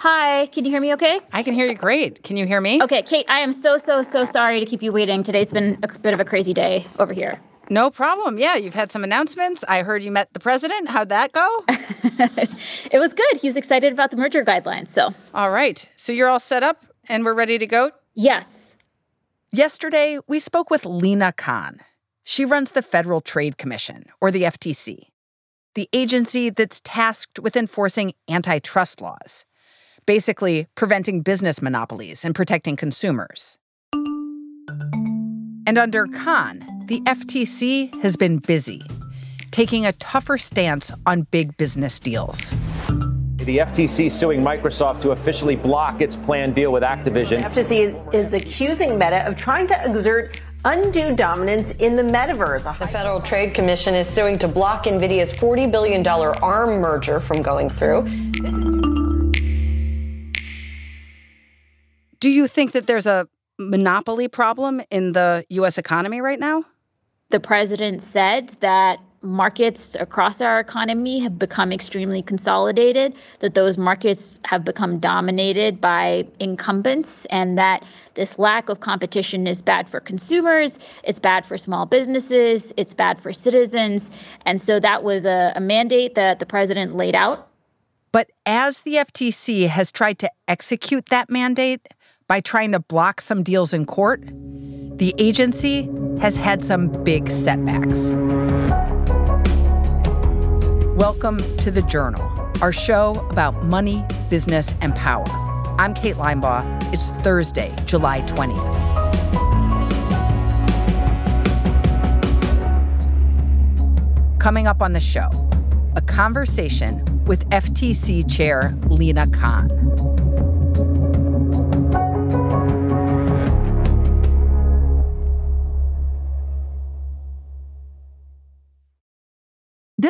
Hi, can you hear me okay? I can hear you great. Can you hear me? Okay, Kate, I am so, so, so sorry to keep you waiting. Today's been a bit of a crazy day over here. No problem. Yeah, you've had some announcements. I heard you met the president. How'd that go? it was good. He's excited about the merger guidelines, so. All right. So you're all set up and we're ready to go? Yes. Yesterday, we spoke with Lina Khan. She runs the Federal Trade Commission, or the FTC, the agency that's tasked with enforcing antitrust laws basically preventing business monopolies and protecting consumers. And under Khan, the FTC has been busy, taking a tougher stance on big business deals. The FTC suing Microsoft to officially block its planned deal with Activision. The FTC is, is accusing Meta of trying to exert undue dominance in the metaverse. The Federal Trade Commission is suing to block NVIDIA's $40 billion ARM merger from going through. Do you think that there's a monopoly problem in the US economy right now? The president said that markets across our economy have become extremely consolidated, that those markets have become dominated by incumbents, and that this lack of competition is bad for consumers, it's bad for small businesses, it's bad for citizens. And so that was a, a mandate that the president laid out. But as the FTC has tried to execute that mandate, by trying to block some deals in court, the agency has had some big setbacks. Welcome to The Journal, our show about money, business, and power. I'm Kate Linebaugh. It's Thursday, July 20th. Coming up on the show, a conversation with FTC Chair Lina Khan.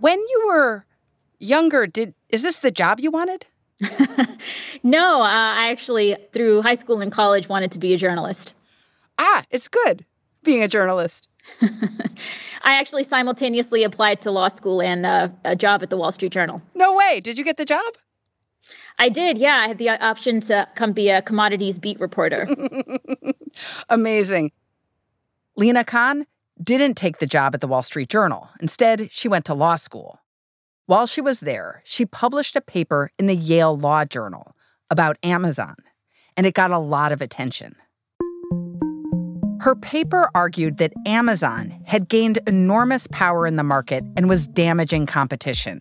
When you were younger, did is this the job you wanted? no, uh, I actually through high school and college wanted to be a journalist. Ah, it's good being a journalist. I actually simultaneously applied to law school and uh, a job at the Wall Street Journal. No way! Did you get the job? I did, yeah. I had the option to come be a commodities beat reporter. Amazing. Lina Khan didn't take the job at the Wall Street Journal. Instead, she went to law school. While she was there, she published a paper in the Yale Law Journal about Amazon, and it got a lot of attention. Her paper argued that Amazon had gained enormous power in the market and was damaging competition.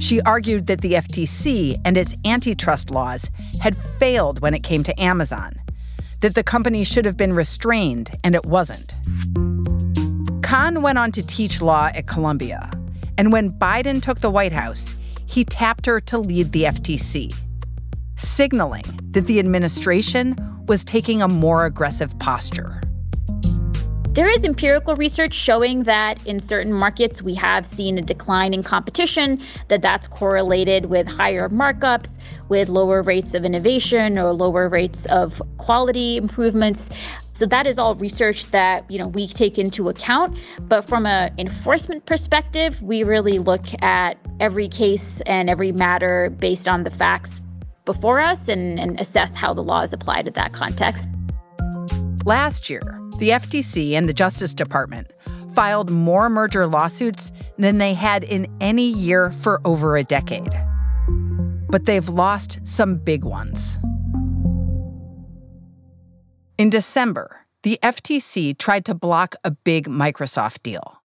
She argued that the FTC and its antitrust laws had failed when it came to Amazon, that the company should have been restrained, and it wasn't. Khan went on to teach law at Columbia, and when Biden took the White House, he tapped her to lead the FTC, signaling that the administration was taking a more aggressive posture. There is empirical research showing that in certain markets we have seen a decline in competition, that that's correlated with higher markups, with lower rates of innovation or lower rates of quality improvements. So that is all research that, you know, we take into account, but from an enforcement perspective, we really look at every case and every matter based on the facts before us and, and assess how the laws apply to that context. Last year, the FTC and the Justice Department filed more merger lawsuits than they had in any year for over a decade. But they've lost some big ones. In December, the FTC tried to block a big Microsoft deal.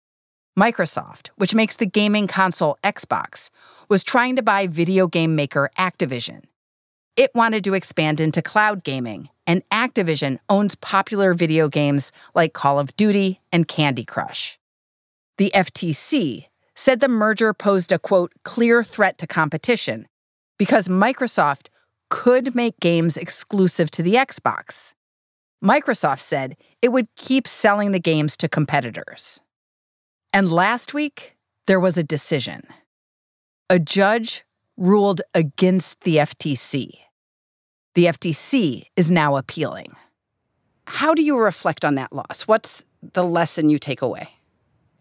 Microsoft, which makes the gaming console Xbox, was trying to buy video game maker Activision. It wanted to expand into cloud gaming and Activision owns popular video games like Call of Duty and Candy Crush. The FTC said the merger posed a quote, clear threat to competition because Microsoft could make games exclusive to the Xbox. Microsoft said it would keep selling the games to competitors. And last week, there was a decision. A judge ruled against the FTC. The FTC is now appealing. How do you reflect on that loss? What's the lesson you take away?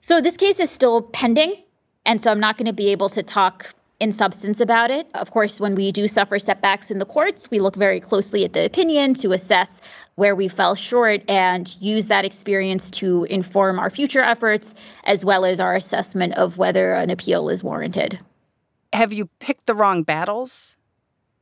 So, this case is still pending. And so, I'm not going to be able to talk in substance about it. Of course, when we do suffer setbacks in the courts, we look very closely at the opinion to assess where we fell short and use that experience to inform our future efforts as well as our assessment of whether an appeal is warranted. Have you picked the wrong battles?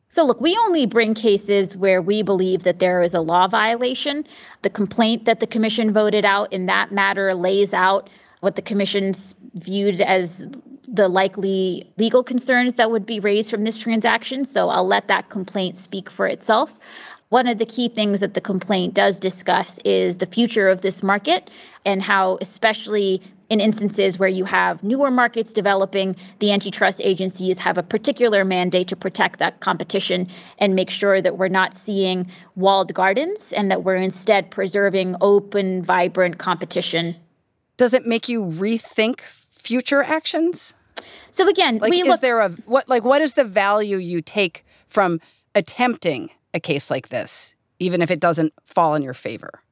So, look, we only bring cases where we believe that there is a law violation. The complaint that the commission voted out in that matter lays out what the commission's viewed as the likely legal concerns that would be raised from this transaction. So, I'll let that complaint speak for itself. One of the key things that the complaint does discuss is the future of this market and how, especially in instances where you have newer markets developing, the antitrust agencies have a particular mandate to protect that competition and make sure that we're not seeing walled gardens and that we're instead preserving open, vibrant competition. Does it make you rethink future actions? So again, like, we is look- there a what like what is the value you take from attempting a case like this, even if it doesn't fall in your favor?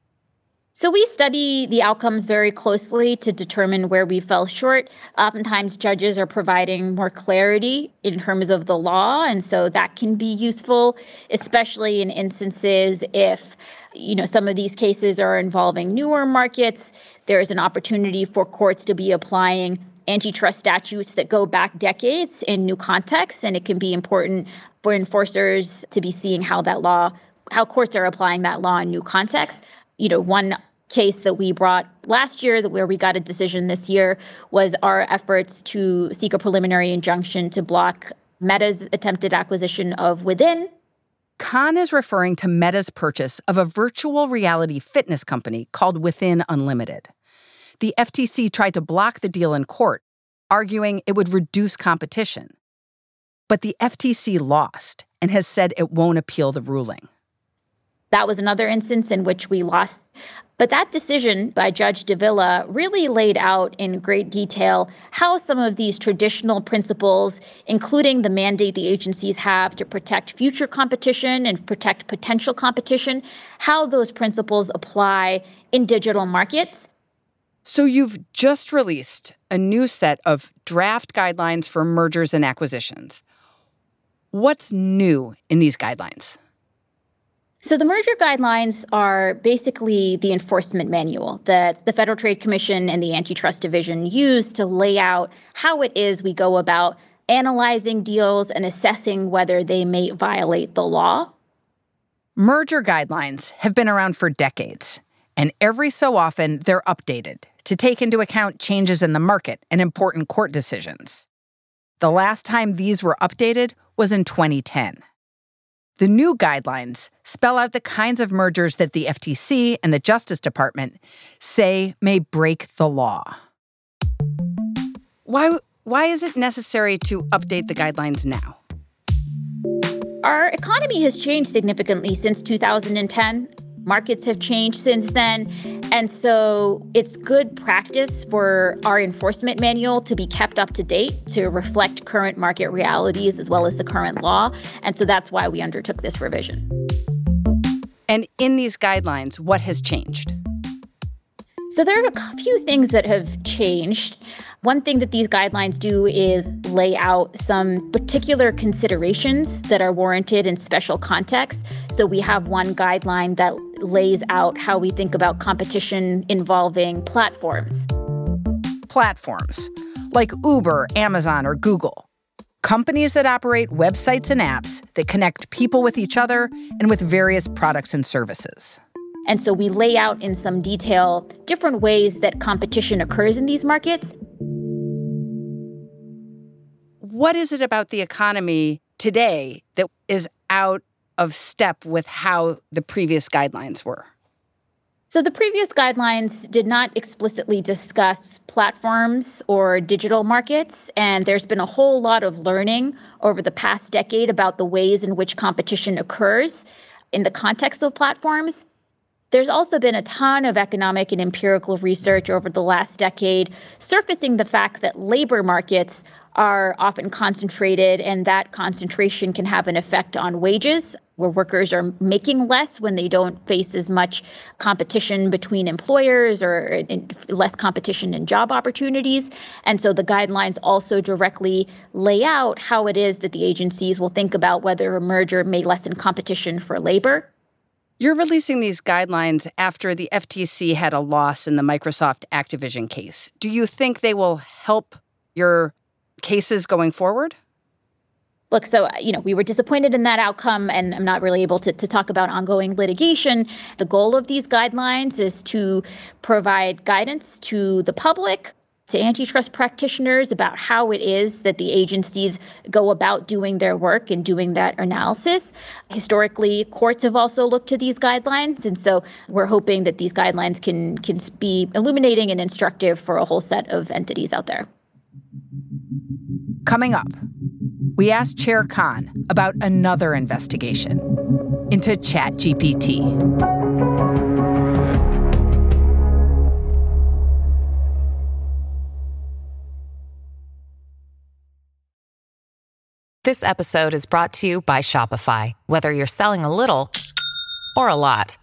So we study the outcomes very closely to determine where we fell short. Oftentimes, judges are providing more clarity in terms of the law, and so that can be useful, especially in instances if you know some of these cases are involving newer markets. There is an opportunity for courts to be applying antitrust statutes that go back decades in new contexts, and it can be important for enforcers to be seeing how that law, how courts are applying that law in new contexts. You know, one case that we brought last year that where we got a decision this year was our efforts to seek a preliminary injunction to block Meta's attempted acquisition of Within. Khan is referring to Meta's purchase of a virtual reality fitness company called Within Unlimited. The FTC tried to block the deal in court, arguing it would reduce competition. But the FTC lost and has said it won't appeal the ruling. That was another instance in which we lost. But that decision by Judge Davila really laid out in great detail how some of these traditional principles, including the mandate the agencies have to protect future competition and protect potential competition, how those principles apply in digital markets. So, you've just released a new set of draft guidelines for mergers and acquisitions. What's new in these guidelines? So, the merger guidelines are basically the enforcement manual that the Federal Trade Commission and the Antitrust Division use to lay out how it is we go about analyzing deals and assessing whether they may violate the law. Merger guidelines have been around for decades, and every so often they're updated to take into account changes in the market and important court decisions. The last time these were updated was in 2010. The new guidelines spell out the kinds of mergers that the FTC and the Justice Department say may break the law. Why, why is it necessary to update the guidelines now? Our economy has changed significantly since 2010. Markets have changed since then. And so it's good practice for our enforcement manual to be kept up to date to reflect current market realities as well as the current law. And so that's why we undertook this revision. And in these guidelines, what has changed? So there are a few things that have changed. One thing that these guidelines do is lay out some particular considerations that are warranted in special contexts. So we have one guideline that lays out how we think about competition involving platforms. Platforms like Uber, Amazon, or Google. Companies that operate websites and apps that connect people with each other and with various products and services. And so we lay out in some detail different ways that competition occurs in these markets. What is it about the economy today that is out of step with how the previous guidelines were? So the previous guidelines did not explicitly discuss platforms or digital markets, and there's been a whole lot of learning over the past decade about the ways in which competition occurs in the context of platforms. There's also been a ton of economic and empirical research over the last decade surfacing the fact that labor markets are often concentrated, and that concentration can have an effect on wages, where workers are making less when they don't face as much competition between employers or less competition in job opportunities. And so the guidelines also directly lay out how it is that the agencies will think about whether a merger may lessen competition for labor. You're releasing these guidelines after the FTC had a loss in the Microsoft Activision case. Do you think they will help your cases going forward? Look, so, uh, you know, we were disappointed in that outcome, and I'm not really able to, to talk about ongoing litigation. The goal of these guidelines is to provide guidance to the public, to antitrust practitioners about how it is that the agencies go about doing their work and doing that analysis. Historically, courts have also looked to these guidelines, and so we're hoping that these guidelines can, can be illuminating and instructive for a whole set of entities out there. Coming up, we asked Chair Khan about another investigation into ChatGPT. This episode is brought to you by Shopify. Whether you're selling a little or a lot,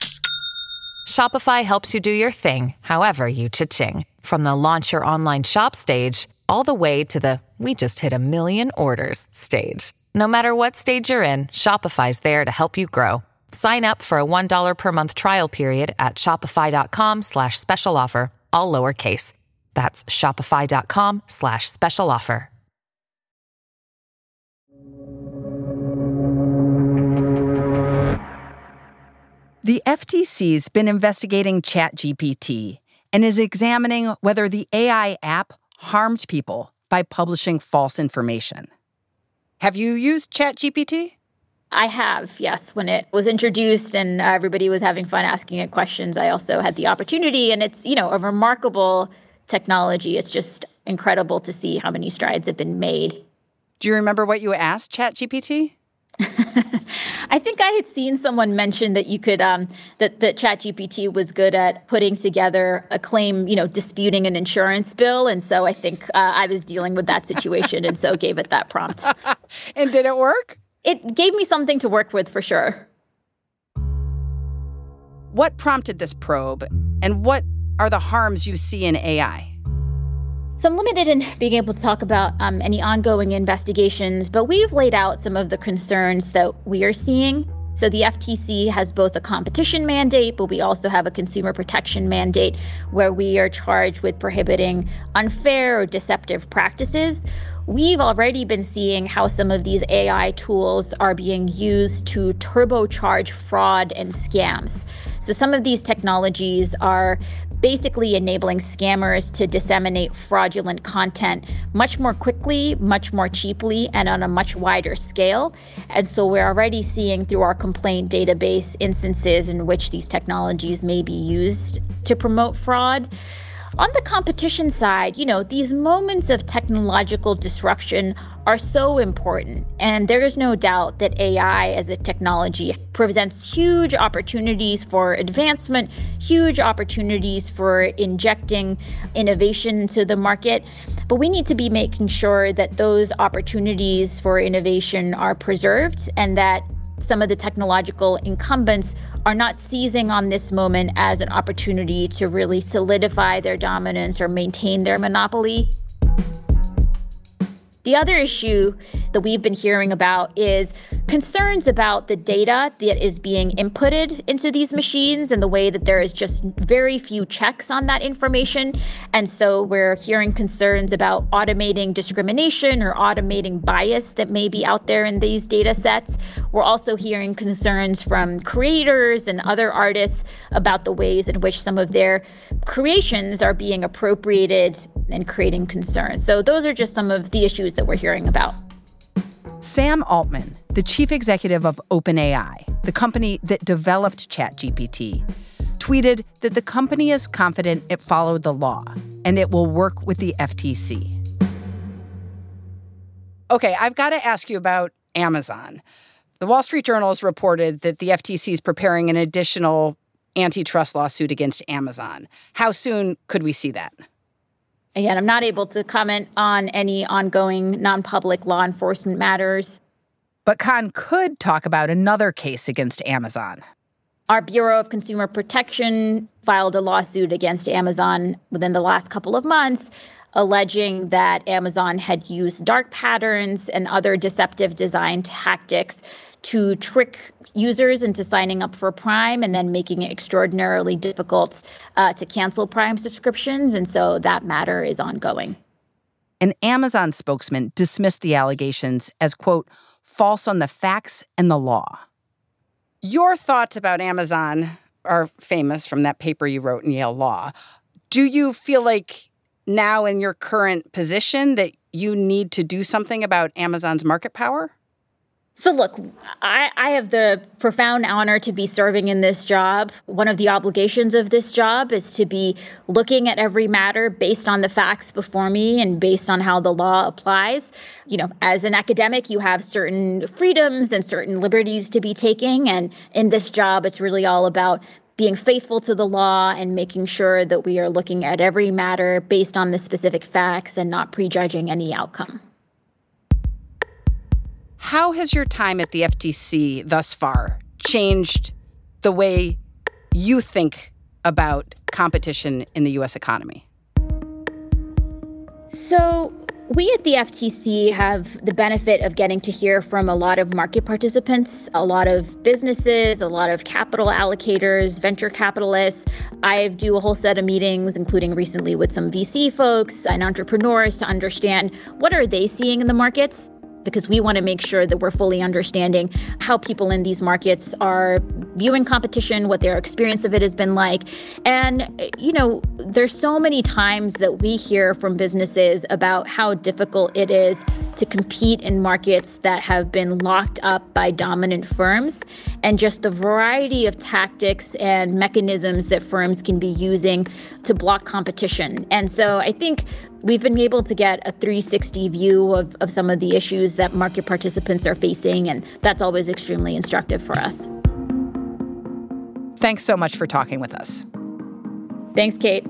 Shopify helps you do your thing, however you cha-ching. From the launch your online shop stage all the way to the we just hit a million orders stage. No matter what stage you're in, Shopify's there to help you grow. Sign up for a $1 per month trial period at shopify.com slash special offer, all lowercase. That's shopify.com slash special offer. The FTC's been investigating ChatGPT and is examining whether the AI app harmed people by publishing false information. Have you used ChatGPT? I have, yes. When it was introduced and uh, everybody was having fun asking it questions, I also had the opportunity. And it's, you know, a remarkable technology. It's just incredible to see how many strides have been made. Do you remember what you asked ChatGPT? I think I had seen someone mention that you could um, that that ChatGPT was good at putting together a claim, you know, disputing an insurance bill, and so I think uh, I was dealing with that situation, and so gave it that prompt. and did it work? It gave me something to work with for sure. What prompted this probe, and what are the harms you see in AI? So I'm limited in being able to talk about um, any ongoing investigations, but we've laid out some of the concerns that we are seeing. So the FTC has both a competition mandate, but we also have a consumer protection mandate where we are charged with prohibiting unfair or deceptive practices. We've already been seeing how some of these AI tools are being used to turbocharge fraud and scams. So, some of these technologies are basically enabling scammers to disseminate fraudulent content much more quickly, much more cheaply, and on a much wider scale. And so we're already seeing through our complaint database instances in which these technologies may be used to promote fraud. On the competition side, you know, these moments of technological disruption are so important. And there is no doubt that AI as a technology presents huge opportunities for advancement, huge opportunities for injecting innovation into the market. But we need to be making sure that those opportunities for innovation are preserved and that some of the technological incumbents are not seizing on this moment as an opportunity to really solidify their dominance or maintain their monopoly. The other issue that we've been hearing about is concerns about the data that is being inputted into these machines and the way that there is just very few checks on that information. And so we're hearing concerns about automating discrimination or automating bias that may be out there in these data sets. We're also hearing concerns from creators and other artists about the ways in which some of their creations are being appropriated and creating concerns. So those are just some of the that we're hearing about. Sam Altman, the chief executive of OpenAI, the company that developed ChatGPT, tweeted that the company is confident it followed the law and it will work with the FTC. Okay, I've got to ask you about Amazon. The Wall Street Journal has reported that the FTC is preparing an additional antitrust lawsuit against Amazon. How soon could we see that? Again, I'm not able to comment on any ongoing non public law enforcement matters. But Khan could talk about another case against Amazon. Our Bureau of Consumer Protection filed a lawsuit against Amazon within the last couple of months, alleging that Amazon had used dark patterns and other deceptive design tactics to trick users into signing up for Prime and then making it extraordinarily difficult uh, to cancel Prime subscriptions. And so that matter is ongoing. An Amazon spokesman dismissed the allegations as, quote, false on the facts and the law. Your thoughts about Amazon are famous from that paper you wrote in Yale Law. Do you feel like now in your current position that you need to do something about Amazon's market power? So, look, I, I, have the profound honor to be serving in this job. One of the obligations of this job is to be looking at every matter based on the facts before me and based on how the law applies. You know, as an academic, you have certain freedoms and certain liberties to be taking. And in this job, it's really all about being faithful to the law and making sure that we are looking at every matter based on the specific facts and not prejudging any outcome. How has your time at the FTC thus far changed the way you think about competition in the US economy? So, we at the FTC have the benefit of getting to hear from a lot of market participants, a lot of businesses, a lot of capital allocators, venture capitalists. I do a whole set of meetings, including recently with some VC folks and entrepreneurs to understand what are they seeing in the markets because we want to make sure that we're fully understanding how people in these markets are viewing competition, what their experience of it has been like. And, you know, there's so many times that we hear from businesses about how difficult it is to compete in markets that have been locked up by dominant firms and just the variety of tactics and mechanisms that firms can be using to block competition. And so I think we've been able to get a 360 view of, of some of the issues that market participants are facing, and that's always extremely instructive for us. Thanks so much for talking with us. Thanks, Kate.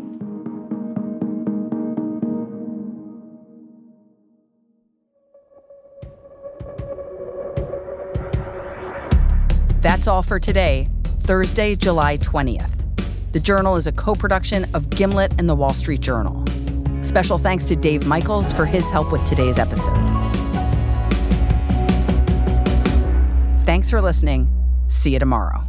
That's all for today, Thursday, July 20th. The Journal is a co production of Gimlet and the Wall Street Journal. Special thanks to Dave Michaels for his help with today's episode. Thanks for listening. See you tomorrow.